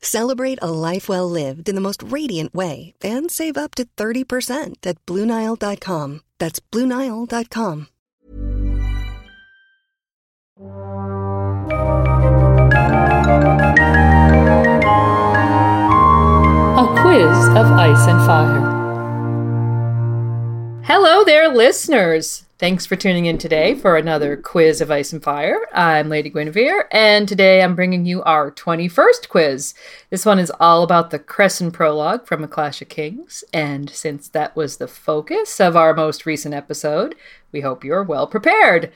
Celebrate a life well lived in the most radiant way and save up to 30% at BlueNile.com. That's BlueNile.com. A quiz of ice and fire. Hello there, listeners. Thanks for tuning in today for another quiz of ice and fire. I'm Lady Guinevere, and today I'm bringing you our 21st quiz. This one is all about the Cressen prologue from A Clash of Kings, and since that was the focus of our most recent episode, we hope you're well prepared.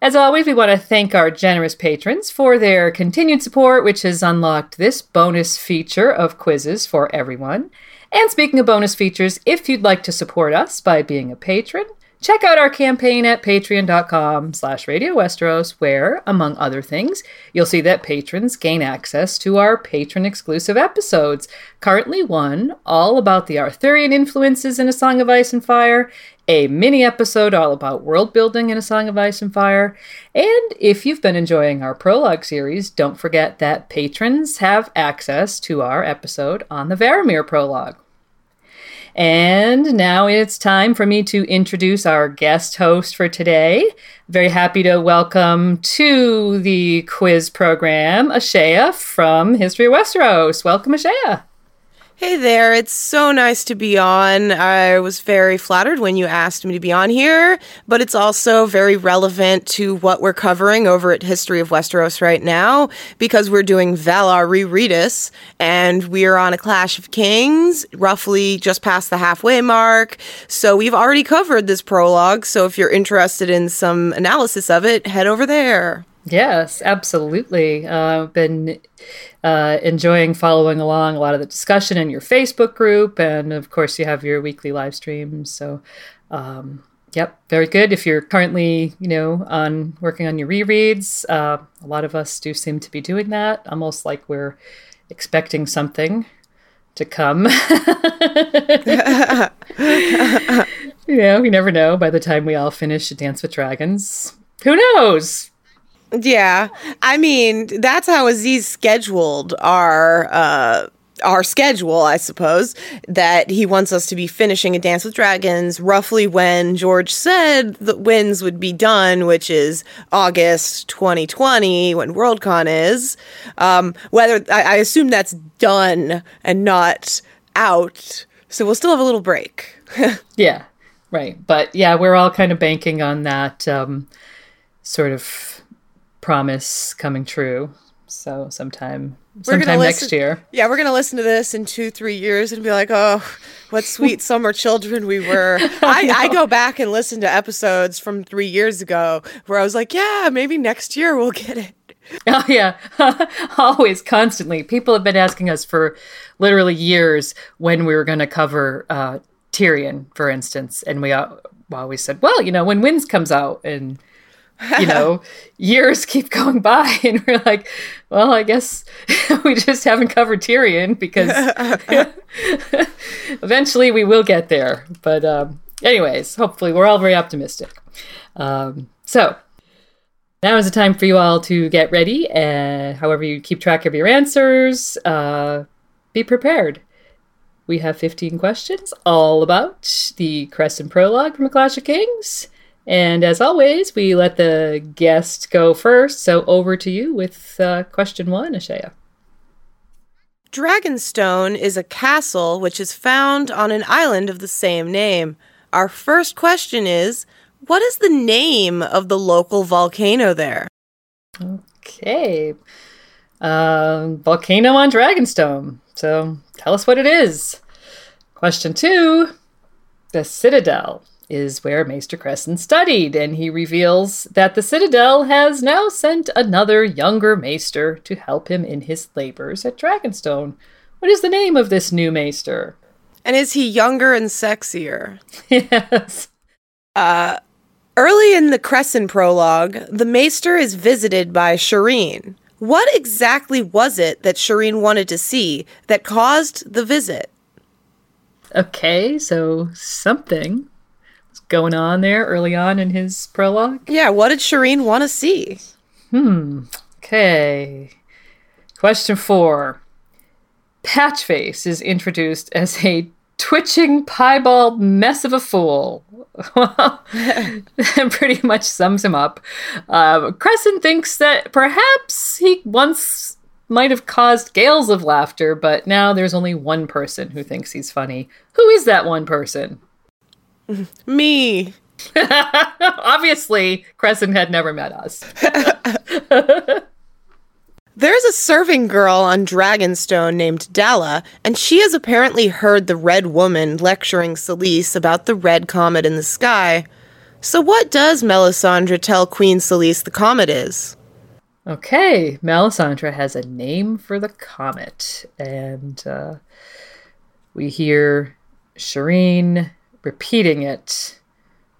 As always, we want to thank our generous patrons for their continued support, which has unlocked this bonus feature of quizzes for everyone. And speaking of bonus features, if you'd like to support us by being a patron, check out our campaign at patreon.com slash Radio Westeros, where, among other things, you'll see that patrons gain access to our patron-exclusive episodes. Currently one all about the Arthurian influences in A Song of Ice and Fire, a mini episode all about world building in A Song of Ice and Fire. And if you've been enjoying our prologue series, don't forget that patrons have access to our episode on the Varamir prologue. And now it's time for me to introduce our guest host for today. Very happy to welcome to the quiz program Ashaya from History of Westeros. Welcome, Ashaya. Hey there, it's so nice to be on. I was very flattered when you asked me to be on here, but it's also very relevant to what we're covering over at History of Westeros right now because we're doing Valar Rereadus and we're on a Clash of Kings, roughly just past the halfway mark. So we've already covered this prologue, so if you're interested in some analysis of it, head over there. Yes, absolutely. Uh, I've been uh, enjoying following along a lot of the discussion in your Facebook group, and of course, you have your weekly live streams. So, um, yep, very good. If you're currently, you know, on working on your rereads, uh, a lot of us do seem to be doing that, almost like we're expecting something to come. you know, you never know. By the time we all finish Dance with Dragons, who knows? Yeah, I mean that's how Aziz scheduled our uh, our schedule, I suppose. That he wants us to be finishing a Dance with Dragons roughly when George said the wins would be done, which is August 2020 when Worldcon is. Um, whether I, I assume that's done and not out, so we'll still have a little break. yeah, right. But yeah, we're all kind of banking on that um, sort of promise coming true. So sometime sometime next year. Yeah, we're gonna listen to this in two, three years and be like, oh, what sweet summer children we were. I, I, go back and listen to episodes from three years ago where I was like, yeah, maybe next year we'll get it. Oh yeah, always, constantly. People have been asking us for literally years when we were going to cover uh, Tyrion, for instance, and we always said, well, you know, when Winds comes out and you know, years keep going by, and we're like, well, I guess we just haven't covered Tyrion because eventually we will get there. But, um, anyways, hopefully, we're all very optimistic. Um, so, now is the time for you all to get ready. Uh, however, you keep track of your answers, uh, be prepared. We have 15 questions all about the Cressen Prologue from A Clash of Kings. And as always, we let the guest go first. So over to you with uh, question one, Ashaya. Dragonstone is a castle which is found on an island of the same name. Our first question is What is the name of the local volcano there? Okay. Um, volcano on Dragonstone. So tell us what it is. Question two The Citadel is where Maester Cressen studied, and he reveals that the Citadel has now sent another younger Maester to help him in his labors at Dragonstone. What is the name of this new Maester? And is he younger and sexier? yes. Uh, early in the Cressen prologue, the Maester is visited by Shireen. What exactly was it that Shireen wanted to see that caused the visit? Okay, so something going on there early on in his prologue. Yeah, what did Shireen want to see? Hmm. Okay. Question four. Patchface is introduced as a twitching piebald mess of a fool. Well pretty much sums him up. Uh, Cressen thinks that perhaps he once might have caused gales of laughter, but now there's only one person who thinks he's funny. Who is that one person? Me. Obviously, Cressen had never met us. There's a serving girl on Dragonstone named Dalla, and she has apparently heard the Red Woman lecturing Selyse about the red comet in the sky. So, what does Melisandre tell Queen Selyse the comet is? Okay, Melisandre has a name for the comet, and uh, we hear Shireen repeating it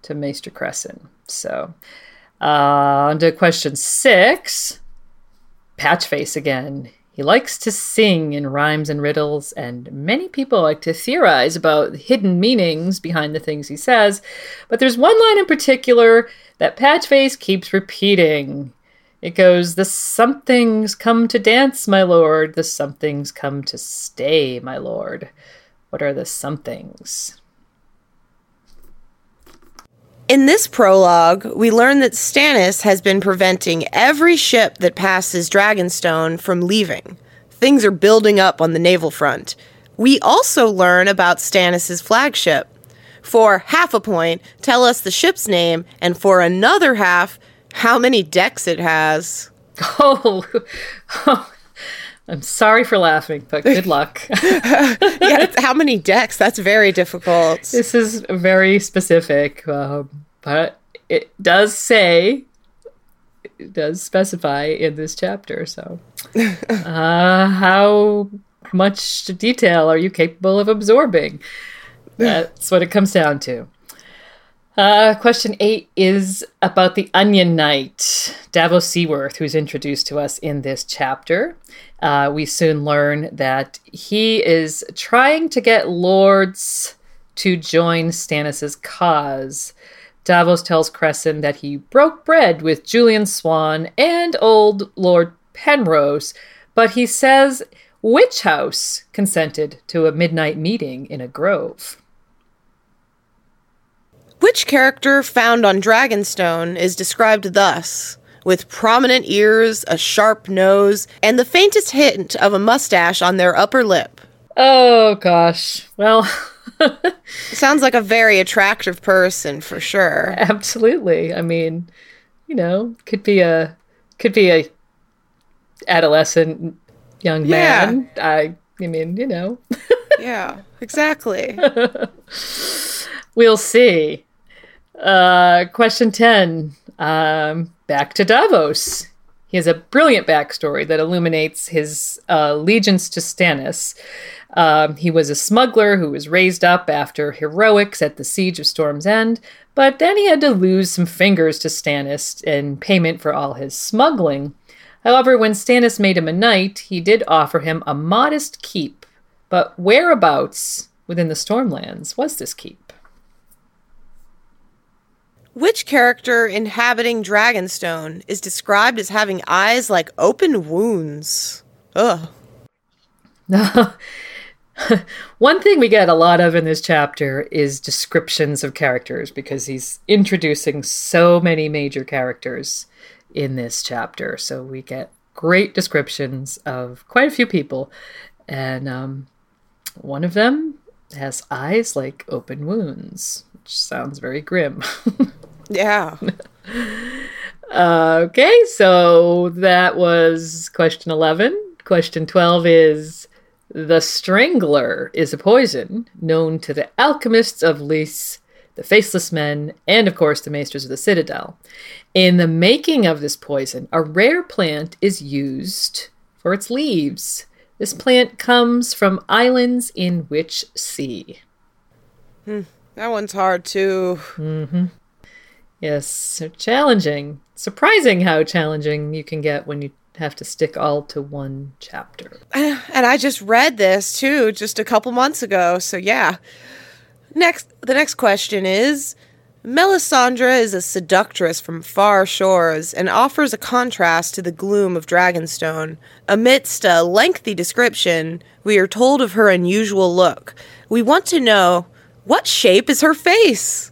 to Maester Cressen. So, uh, on to question six. Patchface again. He likes to sing in rhymes and riddles, and many people like to theorize about hidden meanings behind the things he says. But there's one line in particular that Patchface keeps repeating. It goes, The somethings come to dance, my lord. The somethings come to stay, my lord. What are the somethings? In this prologue, we learn that Stannis has been preventing every ship that passes Dragonstone from leaving. Things are building up on the naval front. We also learn about Stannis' flagship. For half a point, tell us the ship's name, and for another half, how many decks it has. Oh, I'm sorry for laughing, but good luck. yeah, how many decks? That's very difficult. this is very specific, um, but it does say, it does specify in this chapter. So, uh, how much detail are you capable of absorbing? That's what it comes down to. Uh, question eight is about the Onion Knight, Davos Seaworth, who's introduced to us in this chapter. Uh, we soon learn that he is trying to get lords to join Stannis's cause. Davos tells Cressen that he broke bread with Gulian Swann and old Lord Penrose, but he says which house consented to a midnight meeting in a grove. Which character found on Dragonstone is described thus with prominent ears, a sharp nose, and the faintest hint of a mustache on their upper lip. Oh gosh. Well, Sounds like a very attractive person for sure. absolutely. I mean, you know, could be a could be a adolescent young Yeah. man. I I mean, you know, Yeah, exactly. we'll see. Uh, question 10. Um, back to Davos. He has a brilliant backstory that illuminates his uh, allegiance to Stannis. Um, he was a smuggler who was raised up after heroics at the Siege of Storm's End, but then he had to lose some fingers to Stannis in payment for all his smuggling. However, when Stannis made him a knight, he did offer him a modest keep. But whereabouts within the Stormlands was this keep? Which character inhabiting Dragonstone is described as having eyes like open wounds? Ugh. One thing we get a lot of in this chapter is descriptions of characters because he's introducing so many major characters in this chapter. So we get great descriptions of quite a few people. And um, one of them has eyes like open wounds, which sounds very grim. Yeah. Uh, okay, so that was question 11. Question 12 is The Strangler is a poison known to the alchemists of Lys, the Faceless Men, and of course the Maesters of the Citadel. In the making of this poison, a rare plant is used for its leaves. This plant comes from islands in which sea? Hmm, that one's hard too. Mm-hmm. Yes, so challenging. Surprising how challenging you can get when you have to stick all to one chapter. And I just read this too just a couple months ago. So yeah. Next the next question is Melisandre is a seductress from far shores and offers a contrast to the gloom of Dragonstone. Amidst a lengthy description, we are told of her unusual look. We want to know what shape is her face?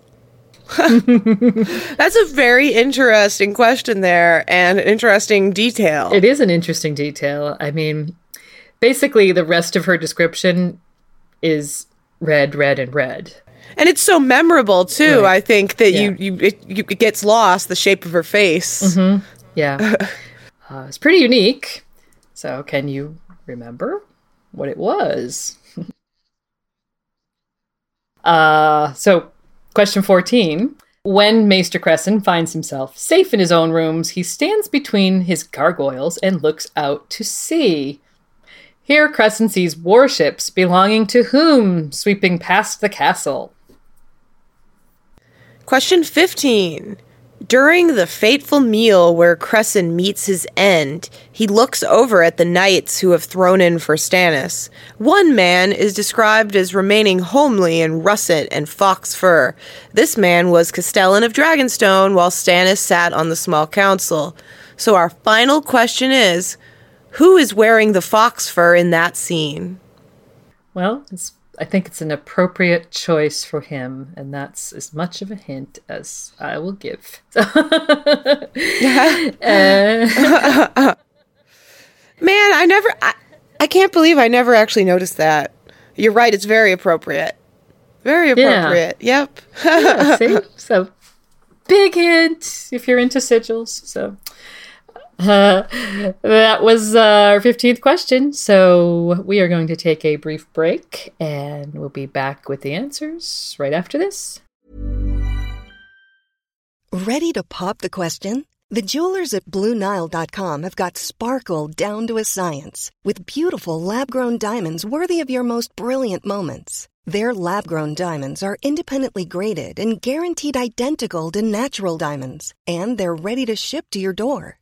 That's a very interesting question there and an interesting detail. It is an interesting detail. I mean, basically, the rest of her description is red, red, and red. And it's so memorable too. Right. I think that Yeah. you you it, you it gets lost the shape of her face. Yeah. uh, it's pretty unique. So, can you remember what it was? uh, so, question 14. When Maester Cressen finds himself safe in his own rooms, he stands between his gargoyles and looks out to sea. Here, Cressen sees warships belonging to whom sweeping past the castle. Question 15. During the fateful meal where Cressen meets his end, he looks over at the knights who have thrown in for Stannis. One man is described as remaining homely in russet and fox fur. This man was Castellan of Dragonstone while Stannis sat on the small council. So our final question is who is wearing the fox fur in that scene? Well, it's, I think it's an appropriate choice for him, and that's as much of a hint as I will give. Uh, Man, I never I, I can't believe I never actually noticed that. You're right, it's very appropriate. Very appropriate. Yep. yeah, see? So, big hint if you're into sigils. So, that was our 15th question. So, we are going to take a brief break and we'll be back with the answers right after this. Ready to pop the question? The jewelers at BlueNile.com have got sparkle down to a science with beautiful lab grown diamonds worthy of your most brilliant moments. Their lab grown diamonds are independently graded and guaranteed identical to natural diamonds, and they're ready to ship to your door.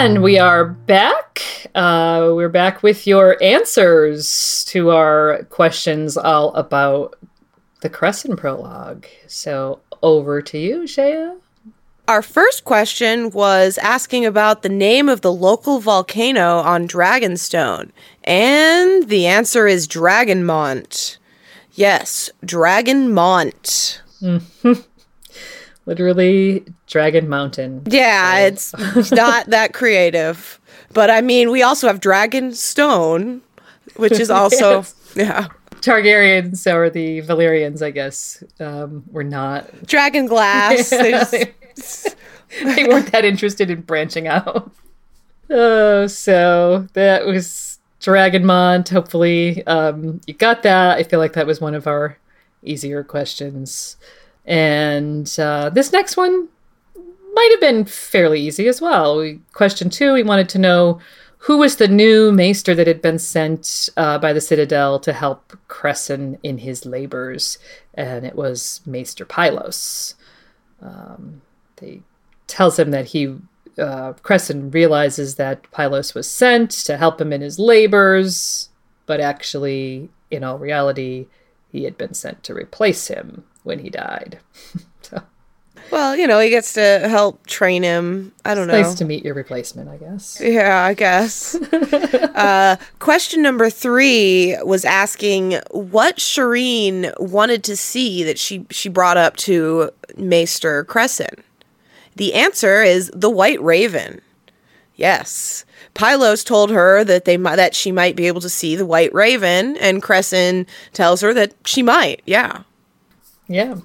And we are back. Uh, we're back with your answers to our questions all about the Cressen prologue. So over to you, Shea. Our first question was asking about the name of the local volcano on Dragonstone. And the answer is Dragonmont. Yes, Dragonmont. Literally, Dragon Mountain. Yeah, it's it's not that creative. But I mean, we also have Dragon Stone, which is also Yes. yeah. Targaryens or the Valyrians, I guess, um, were not. Dragon glass. They just- they weren't that interested in branching out. Oh, so that was Dragonmont. Hopefully, um, you got that. I feel like that was one of our easier questions. And uh, this next one, might have been fairly easy as well. We, question two, we wanted to know who was the new maester that had been sent uh, by the Citadel to help Cressen in his labors, and it was Maester Pylos. Um, they tells him that he uh, Cressen realizes that Pylos was sent to help him in his labors, but actually, in all reality, he had been sent to replace him when he died. so, Well, you know, he gets to help train him. I don't know. nice to meet your replacement, I guess. Yeah, I guess. uh, question number three was asking what Shireen wanted to see that she she brought up to Maester Cressen. The answer is the White Raven. Yes, Pylos told her that they that she might be able to see the White Raven, and Cressen tells her that she might. Yeah. Yeah.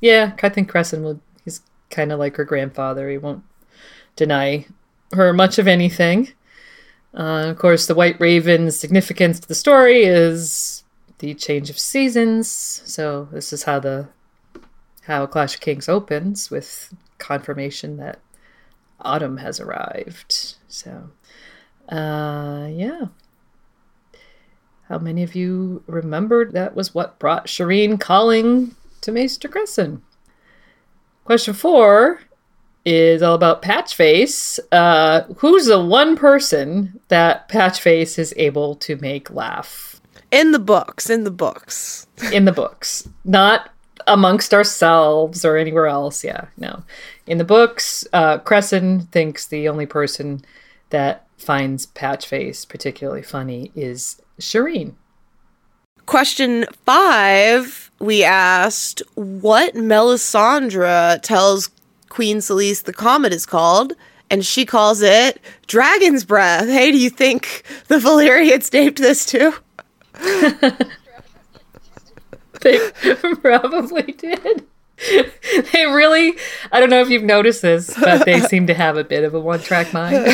Yeah, I think Cressen will he's kind of like her grandfather. He won't deny her much of anything. Uh, of course, the White Raven's significance to the story is the change of seasons. So this is how the how Clash of Kings opens with confirmation that autumn has arrived. So, uh, yeah. How many of you remembered that was what brought Shireen calling to Maester Cressen? Question four is all about Patchface. Uh, who's the one person that Patchface is able to make laugh In the books, in the books. in the books? Not amongst ourselves or anywhere else. Yeah, no. In the books, uh, Cressen thinks the only person that finds Patchface particularly funny is Shireen. Question five, we asked what Melisandre tells Queen Selyse the comet is called, and she calls it Dragon's Breath. Hey, do you think the Valyrians named this too? They probably did. They really, I don't know if you've noticed this, but they seem to have a bit of a one track mind.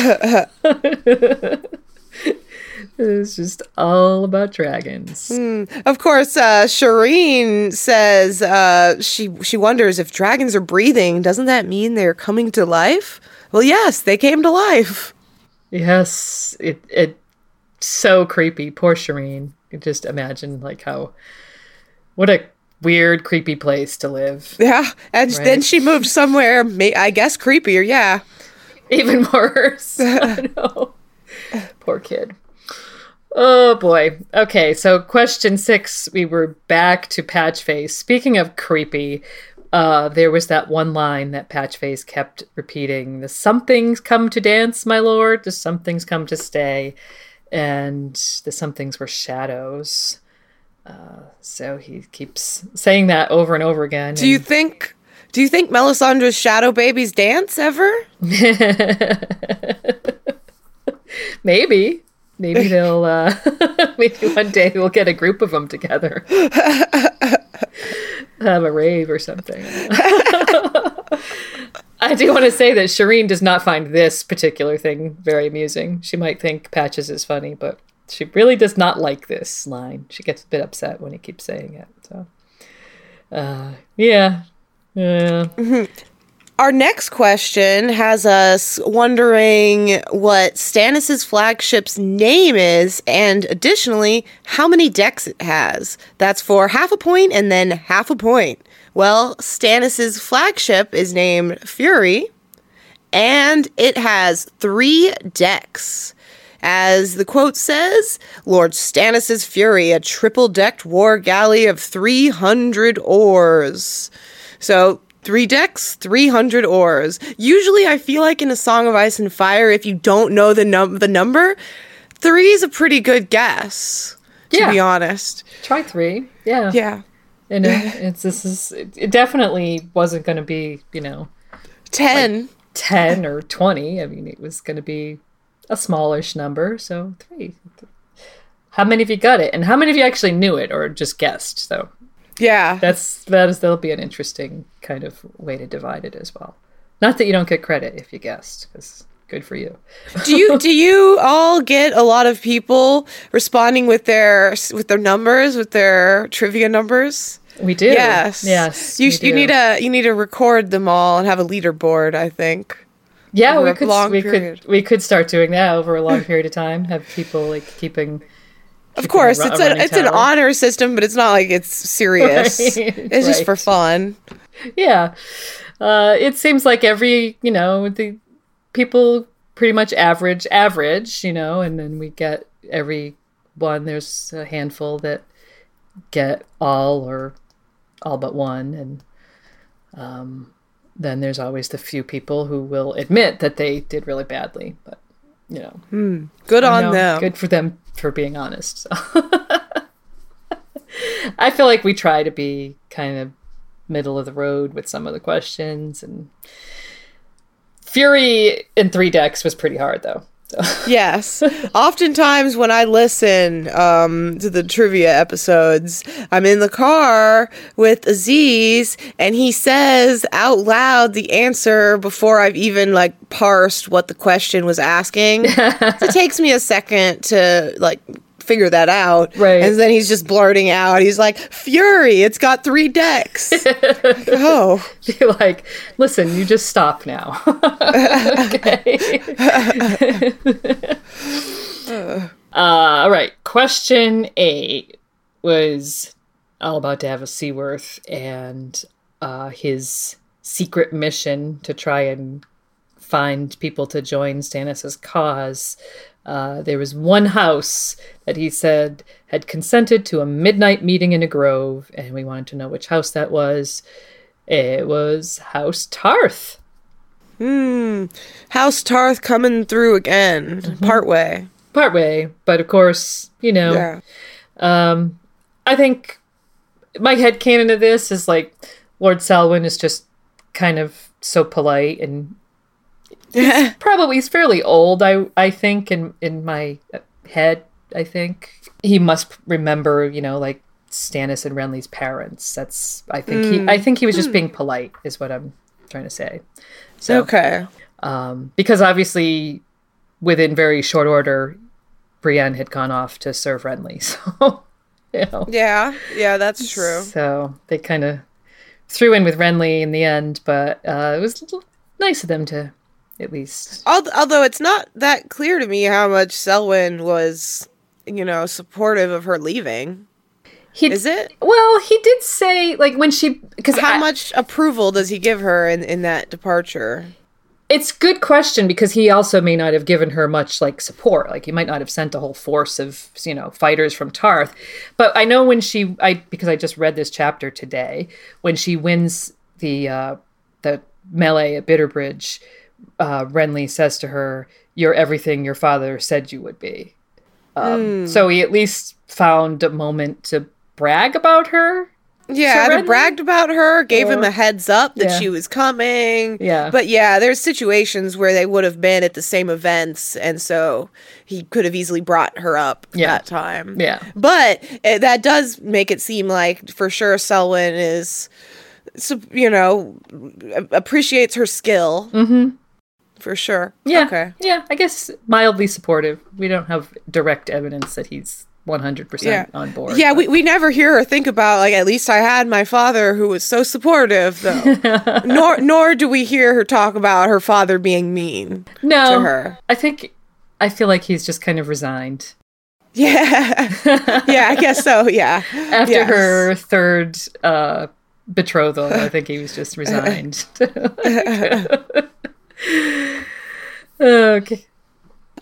it's just all about dragons. Of course, uh, Shireen says uh, she she wonders if dragons are breathing. Doesn't that mean they're coming to life? Well, yes, they came to life. Yes, it it so creepy. Poor Shireen. Just imagine like how what a weird, creepy place to live. Yeah, and then she moved somewhere. I guess creepier. Yeah. Even worse. I know. Poor kid. Oh boy. Okay, so question six, we were back to Patchface. Speaking of creepy, uh, there was that one line that Patchface kept repeating: "The somethings come to dance, my lord. The somethings come to stay," and the somethings were shadows. Uh, so he keeps saying that over and over again. Do you think? Do you think Melisandre's shadow babies dance ever? Maybe. Maybe they'll, uh, maybe one day we'll get a group of them together. Have a rave or something. I do want to say that Shireen does not find this particular thing very amusing. She might think Patches is funny, but she really does not like this line. She gets a bit upset when he keeps saying it. So, uh, yeah. Yeah. Our next question has us wondering what Stannis' flagship's name is, and additionally, how many decks it has. That's for half a point and then half a point. Well, Stannis' flagship is named Fury, and it has three decks. As the quote says, Lord Stannis' Fury, a triple decked war galley of 300 oars. So, three decks, 300 oars. Usually, I feel like in A Song of Ice and Fire, if you don't know the, num- the number, three is a pretty good guess, to Yeah. be honest. Try three. Yeah. Yeah. You know, it's this is it, it definitely wasn't going to be you know 10. ten or twenty. I mean, it was going to be a smallish number. So three. How many of you got it, and how many of you actually knew it or just guessed? So yeah. that's that is that'll be an interesting kind of way to divide it as well. Not that you don't get credit if you guessed, because good for you. do you do you all get a lot of people responding with their with their numbers with their trivia numbers We do. Yes. Yes. You you need to you need to record them all and have a leaderboard. I think. Yeah, we could long we period. could we could start doing that over a long period of time. Have people like keeping. Of course, it's a a it's an honor system, but it's not like it's serious. Right, It's just for fun. Yeah, uh, it seems like every you know the people pretty much average average, you know, and then we get every one. There's a handful that get all or all but one, and um, then there's always the few people who will admit that they did really badly, but you know. Hmm. Good on know. them. Good for them for being honest. So. I feel like we try to be kind of middle of the road with some of the questions and Fury in three decks was pretty hard though. Yes. Oftentimes when I listen um, to the trivia episodes, I'm in the car with Aziz and he says out loud the answer before I've even like parsed what the question was asking. so it takes me a second to like figure that out. Right. And then he's just blurting out. He's like, Fury, it's got three decks. oh. You're like, listen, you just stop now. okay. uh, all right. Question eight was all about Davos Seaworth and uh, his secret mission to try and find people to join Stannis's cause. Uh, there was one house that he said had consented to a midnight meeting in a grove, and we wanted to know which house that was. It was House Tarth. Hmm. House Tarth coming through again, Mm-hmm. partway. Partway, but of course, you know, Yeah. um, I think my head canon of this is like Lord Selwyn is just kind of so polite and he's probably he's fairly old. I I think in in my head, I think he must remember, you know, like Stannis and Renly's parents. That's I think he I think he was just being polite, is what I'm trying to say. So Okay. um, because obviously within very short order, Brienne had gone off to serve Renly. So, you know, Yeah, yeah, that's true. so they kind of threw in with Renly in the end, but uh, it was nice of them to at least. Although it's not that clear to me how much Selwyn was, you know, supportive of her leaving. He, Is it? Well, he did say like when she because How much approval does he give her in, in that departure? It's good question because he also may not have given her much like support. Like he might not have sent a whole force of you know fighters from Tarth. But I know when she I because I just read this chapter today when she wins the uh, the melee at Bitterbridge, uh, Renly says to her, "You're everything your father said you would be." Um, So he at least found a moment to brag about her. Yeah, Renly- bragged about her, gave him a heads up that Yeah. she was coming. Yeah. But yeah, there's situations where they would have been at the same events, and so he could have easily brought her up Yeah. that time. Yeah. But uh, that does make it seem like for sure Selwyn is, you know, appreciates her skill. Mm-hmm. For sure. Yeah. Okay. Yeah, I guess mildly supportive. We don't have direct evidence that he's 100% Yeah. on board. Yeah, but- we, we never hear her think about like at least I had my father who was so supportive though. nor nor do we hear her talk about her father being mean no, to her. I think I feel like he's just kind of resigned Yeah. yeah, I guess so, yeah. after Yes. her third uh, betrothal. I think he was just resigned. okay.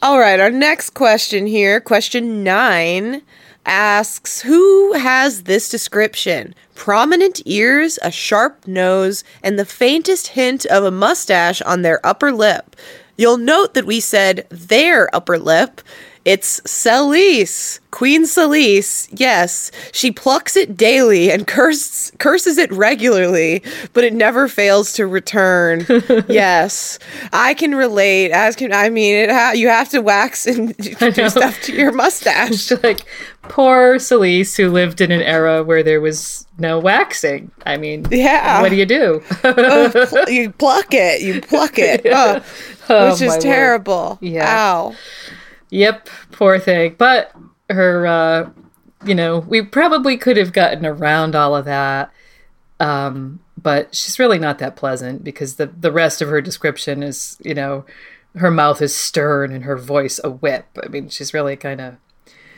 All right, our next question here, question 9 asks who has this description? Prominent ears, a sharp nose, and the faintest hint of a mustache on their upper lip. You'll note that we said their upper lip. It's Selyse, Queen Selyse. Yes, she plucks it daily and curses curses it regularly, but it never fails to return. yes, I can relate. As can I mean, it ha- you have to wax and do stuff to your mustache. like poor Selyse, who lived in an era where there was no waxing. I mean, Yeah. what do you do? Uh, pl- you pluck it. You pluck it. Oh, which is word. terrible. Yeah. Ow. Yep, poor thing. But her uh you know, we probably could have gotten around all of that. Um, but she's really not that pleasant because the the rest of her description is, you know, her mouth is stern and her voice a whip. I mean, she's really kind of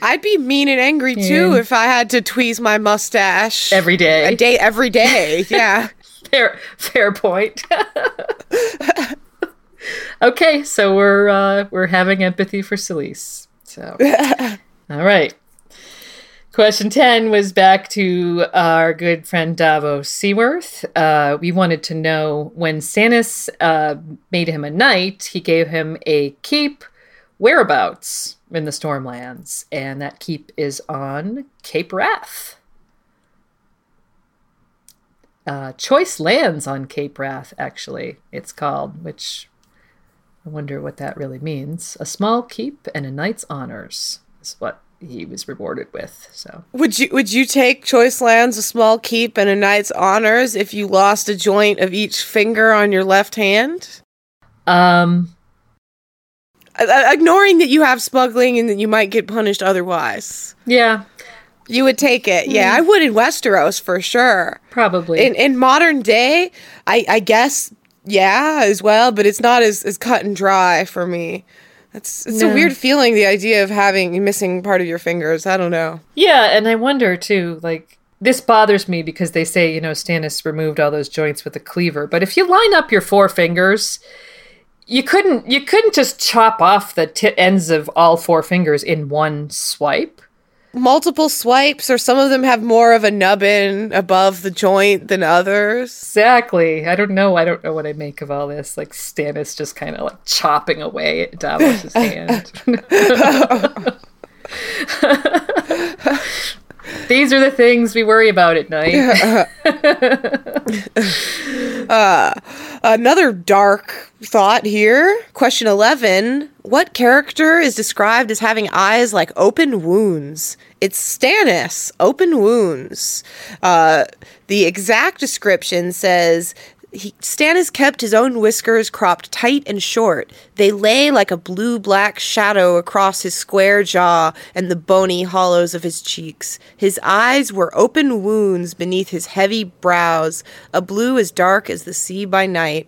I'd be mean and angry too Yeah. if I had to tweeze my mustache every day. a day every day. Yeah. fair fair point. okay, so we're uh, we're having empathy for Selyse. So all right. Question 10 was back to our good friend Davos Seaworth. Uh, we wanted to know when Stannis uh, made him a knight, he gave him a keep whereabouts in the Stormlands, and that keep is on Cape Wrath. Uh, choice lands on Cape Wrath, actually, it's called, which I wonder what that really means. A small keep and a knight's honors is what he was rewarded with. So, Would you would you take choice lands, a small keep, and a knight's honors if you lost a joint of each finger on your left hand? um, uh, ignoring that you have smuggling and that you might get punished otherwise. yeah, You would take it. Yeah, I would in Westeros for sure. probably. In in modern day, I I guess yeah as well, but it's not as as cut and dry for me. It's it's No. a weird feeling the idea of having missing part of your fingers. I don't know. yeah, and I wonder too, like, this bothers me because they say, you know, Stannis removed all those joints with a cleaver. But if you line up your four fingers, you couldn't you couldn't just chop off the t- ends of all four fingers in one swipe. Multiple swipes, or some of them have more of a nubbin above the joint than others. Exactly. I don't know. I don't know what I make of all this. Like Stannis just kind of like chopping away at Davos's hand. These are the things we worry about at night. Another dark thought here. Question 11. What character is described as having eyes like open wounds? It's Stannis, open wounds. Uh, the exact description says he, Stannis kept his own whiskers cropped tight and short. They lay like a blue black shadow across his square jaw and the bony hollows of his cheeks. His eyes were open wounds beneath his heavy brows, a blue as dark as the sea by night.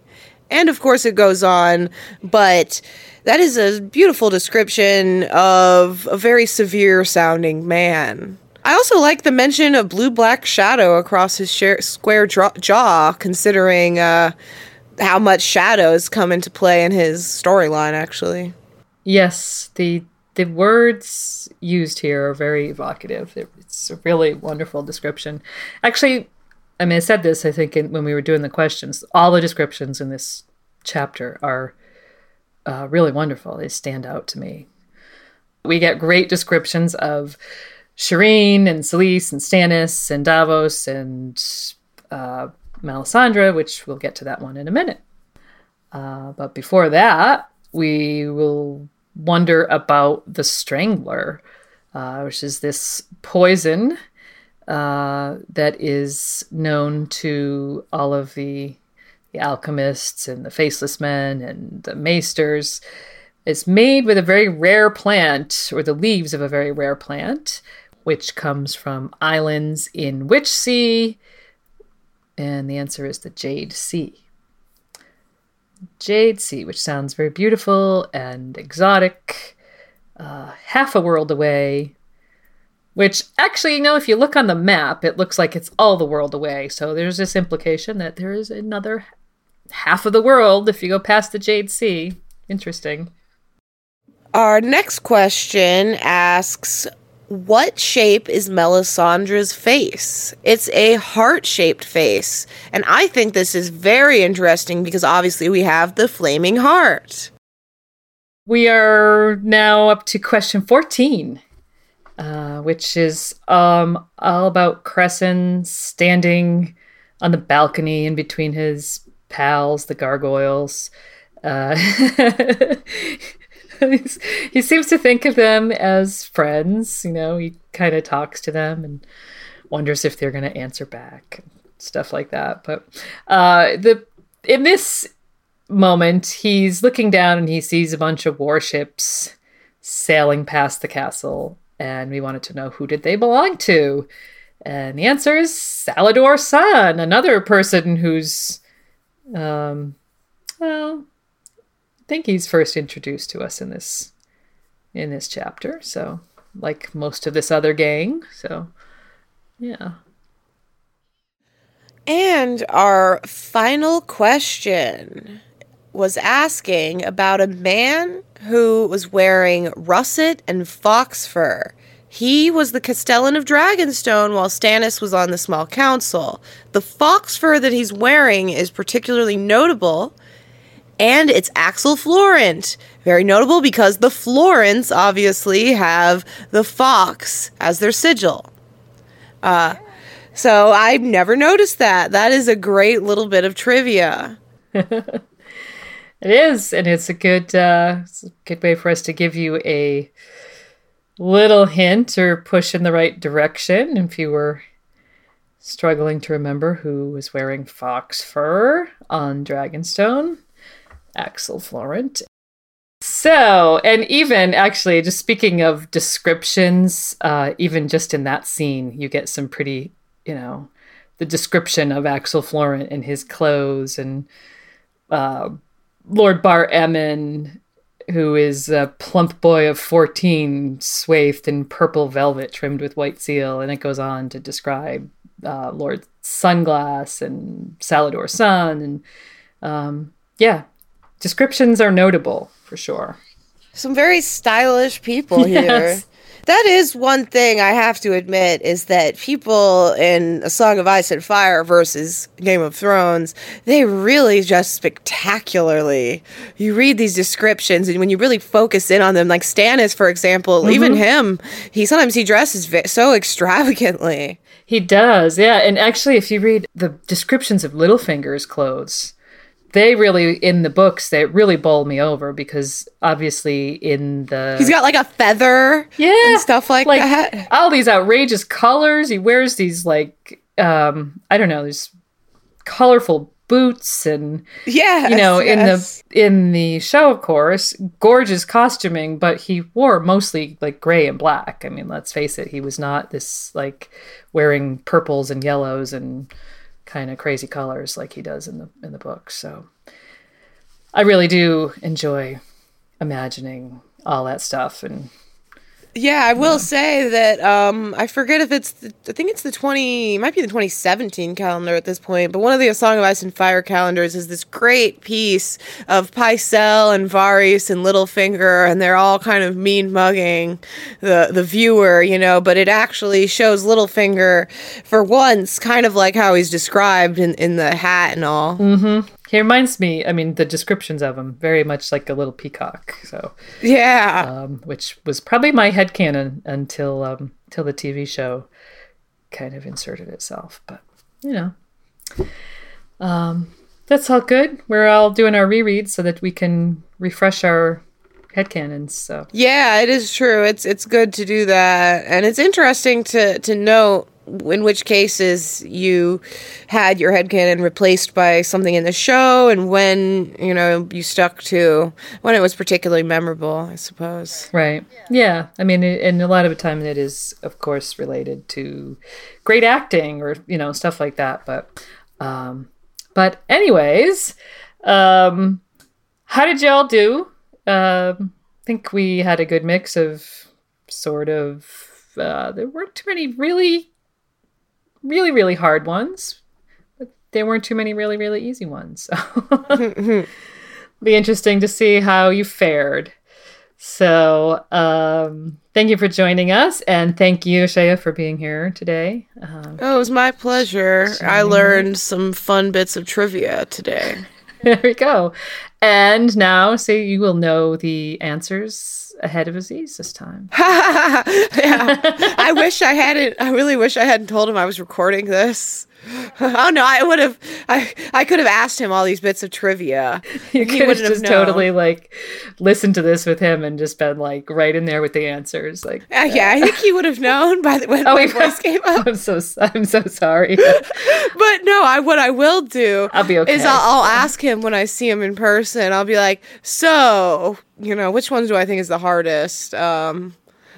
And of course, it goes on, but that is a beautiful description of a very severe sounding man. I also like the mention of blue black shadow across his share- square dra- jaw, considering uh, how much shadows come into play in his storyline, actually. yes, the the words used here are very evocative. It- It's a really wonderful description. Actually, I mean, I said this, I think, in, when we were doing the questions. All the descriptions in this chapter are uh, really wonderful. They stand out to me. We get great descriptions of Shireen and Selyse and Stannis and Davos and uh, Melisandre, which we'll get to that one in a minute. Uh, but before that, we will wonder about the Strangler, uh, which is this poison uh, that is known to all of the, the alchemists and the faceless men and the maesters. It's made with a very rare plant, or the leaves of a very rare plant, which comes from islands in which sea? And the answer is the Jade Sea. Jade Sea, which sounds very beautiful and exotic, uh, half a world away. Which actually, you know, if you look on the map, it looks like it's all the world away. So there's this implication that there is another half of the world if you go past the Jade Sea. Interesting. Our next question asks What shape is Melisandre's face? It's a heart shaped face. And I think this is very interesting because obviously we have the flaming heart. We are now up to question 14, uh, which is um, all about Cressen standing on the balcony in between his pals, the gargoyles. Uh, he seems to think of them as friends. You know, he kind of talks to them and wonders if they're going to answer back, and stuff like that. But uh, the in this moment, he's looking down and he sees a bunch of warships sailing past the castle. and we wanted to know who did they belong to. And the answer is Salladhor Saan, another person who's, um, well, think he's first introduced to us in this in this chapter. So, like most of this other gang. So, yeah. And our final question was asking about a man who was wearing russet and fox fur. He was the Castellan of Dragonstone while Stannis was on the small council. The fox fur that he's wearing is particularly notable, and it's Axel Florent. Very notable because the Florents obviously have the fox as their sigil. Uh, so I've never noticed that. That is a great little bit of trivia. It is, and it's a good, uh, it's a good way for us to give you a little hint or push in the right direction if you were struggling to remember who was wearing fox fur on Dragonstone. Axel Florent. So, and even actually, just speaking of descriptions, uh, even just in that scene, you get some pretty, you know, the description of Axel Florent and his clothes and uh, Lord Bar Emmon, who is a plump boy of 14, swathed in purple velvet trimmed with white seal. And it goes on to describe uh, Lord Sunglass and Salladhor Saan And um, yeah, descriptions are notable for sure. Some very stylish people here. That is one thing I have to admit is that people in A Song of Ice and Fire versus Game of Thrones, they really just spectacularly. You read these descriptions, and when you really focus in on them, like Stannis, for example, mm-hmm. even him, he sometimes he dresses so extravagantly. He does, yeah. And actually, if you read the descriptions of Littlefinger's clothes, they really, in the books, they really bowl me over because obviously in the. He's got like a feather, yeah and stuff like, that. all these outrageous colors he wears these like um i don't know these colorful boots and Yeah, you know in the in the show of course gorgeous costuming but he wore mostly like gray and black i mean let's face it he was not this like wearing purples and yellows and kind of crazy colors like he does in the in the book. So i really do enjoy imagining all that stuff and Yeah, I will say that um, I forget if it's the, I think it's the twenty might be the twenty seventeen calendar at this point, but one of the Song of Ice and Fire calendars is this great piece of Pycelle and Varys and Littlefinger, and they're all kind of mean mugging the the viewer, you know. But it actually shows Littlefinger for once, kind of like how he's described in in the hat and all. He reminds me, I mean, the descriptions of him very much like a little peacock. So, Yeah, um, which was probably my headcanon until um, until the TV show kind of inserted itself. But you know, um, that's all good. We're all doing our rereads so that we can refresh our headcanons. So Yeah, it is true. It's it's good to do that, and it's interesting to to note in which cases you had your headcanon replaced by something in the show, and when you know you stuck to when it was particularly memorable. I suppose. Right. Yeah. I mean, it, and a lot of the time it is, of course, related to great acting or you know stuff like that. But, um, but anyways, um, how did y'all do? Um, I think we had a good mix of sort of. Uh, there weren't too many really, really, really hard ones, but there weren't too many really, really easy ones. So. Be interesting to see how you fared. So, um, thank you for joining us, and thank you, Shaya, for being here today. Um, Oh, it was my pleasure. I learned some fun bits of trivia today. there we go. And now, so you will know the answers ahead of Aziz this time. yeah. I wish I hadn't. I really wish I hadn't told him I was recording this. Oh no, I would have. I I could have asked him all these bits of trivia. You He could have just known. totally like listened to this with him and just been like right in there with the answers. Like, Uh, yeah, I think he would have known by the when Oh, my voice came up. I'm so I'm so sorry. But no, I what I will do I'll be okay. is I'll, I'll ask him when I see him in person. I'll be like, so you know, which ones do I think is the hardest? Um,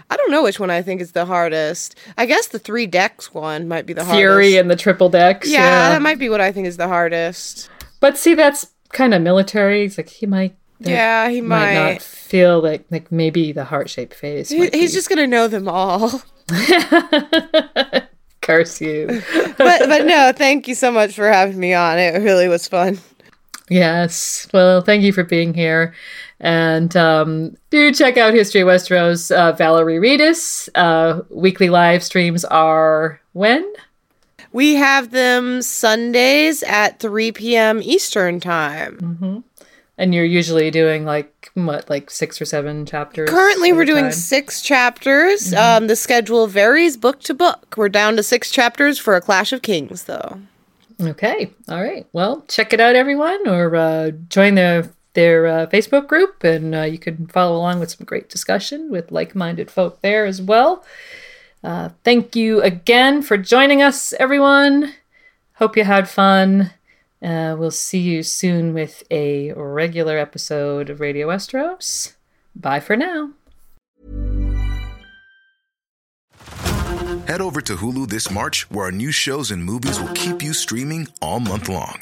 I don't know which one I think is the hardest. I guess the three decks one might be the Fury hardest. Fury and the triple decks. yeah, that might be what I think is the hardest. But see, that's kind of military. It's like he might. Yeah, he might might. not feel like like maybe the heart shaped face. He- he's be- just gonna know them all. curse you. but but no, thank you so much for having me on. It really was fun. Yes. Well, thank you for being here. And um, do check out History of Westeros. Uh, Valerie Redis. Uh, weekly live streams are when? We have them Sundays at 3 p.m. Eastern time. And you're usually doing like, what, like six or seven chapters? Currently, we're doing time? six chapters. Um, the schedule varies book to book. We're down to six chapters for A Clash of Kings, though. Okay. All right. Well, check it out, everyone, or uh, join their their uh, Facebook group, and uh, you can follow along with some great discussion with like-minded folk there as well. Uh, thank you again for joining us, everyone. Hope you had fun. Uh, we'll see you soon with a regular episode of Radio Westeros. Bye for now. Head over to Hulu this March, where our new shows and movies will keep you streaming all month long.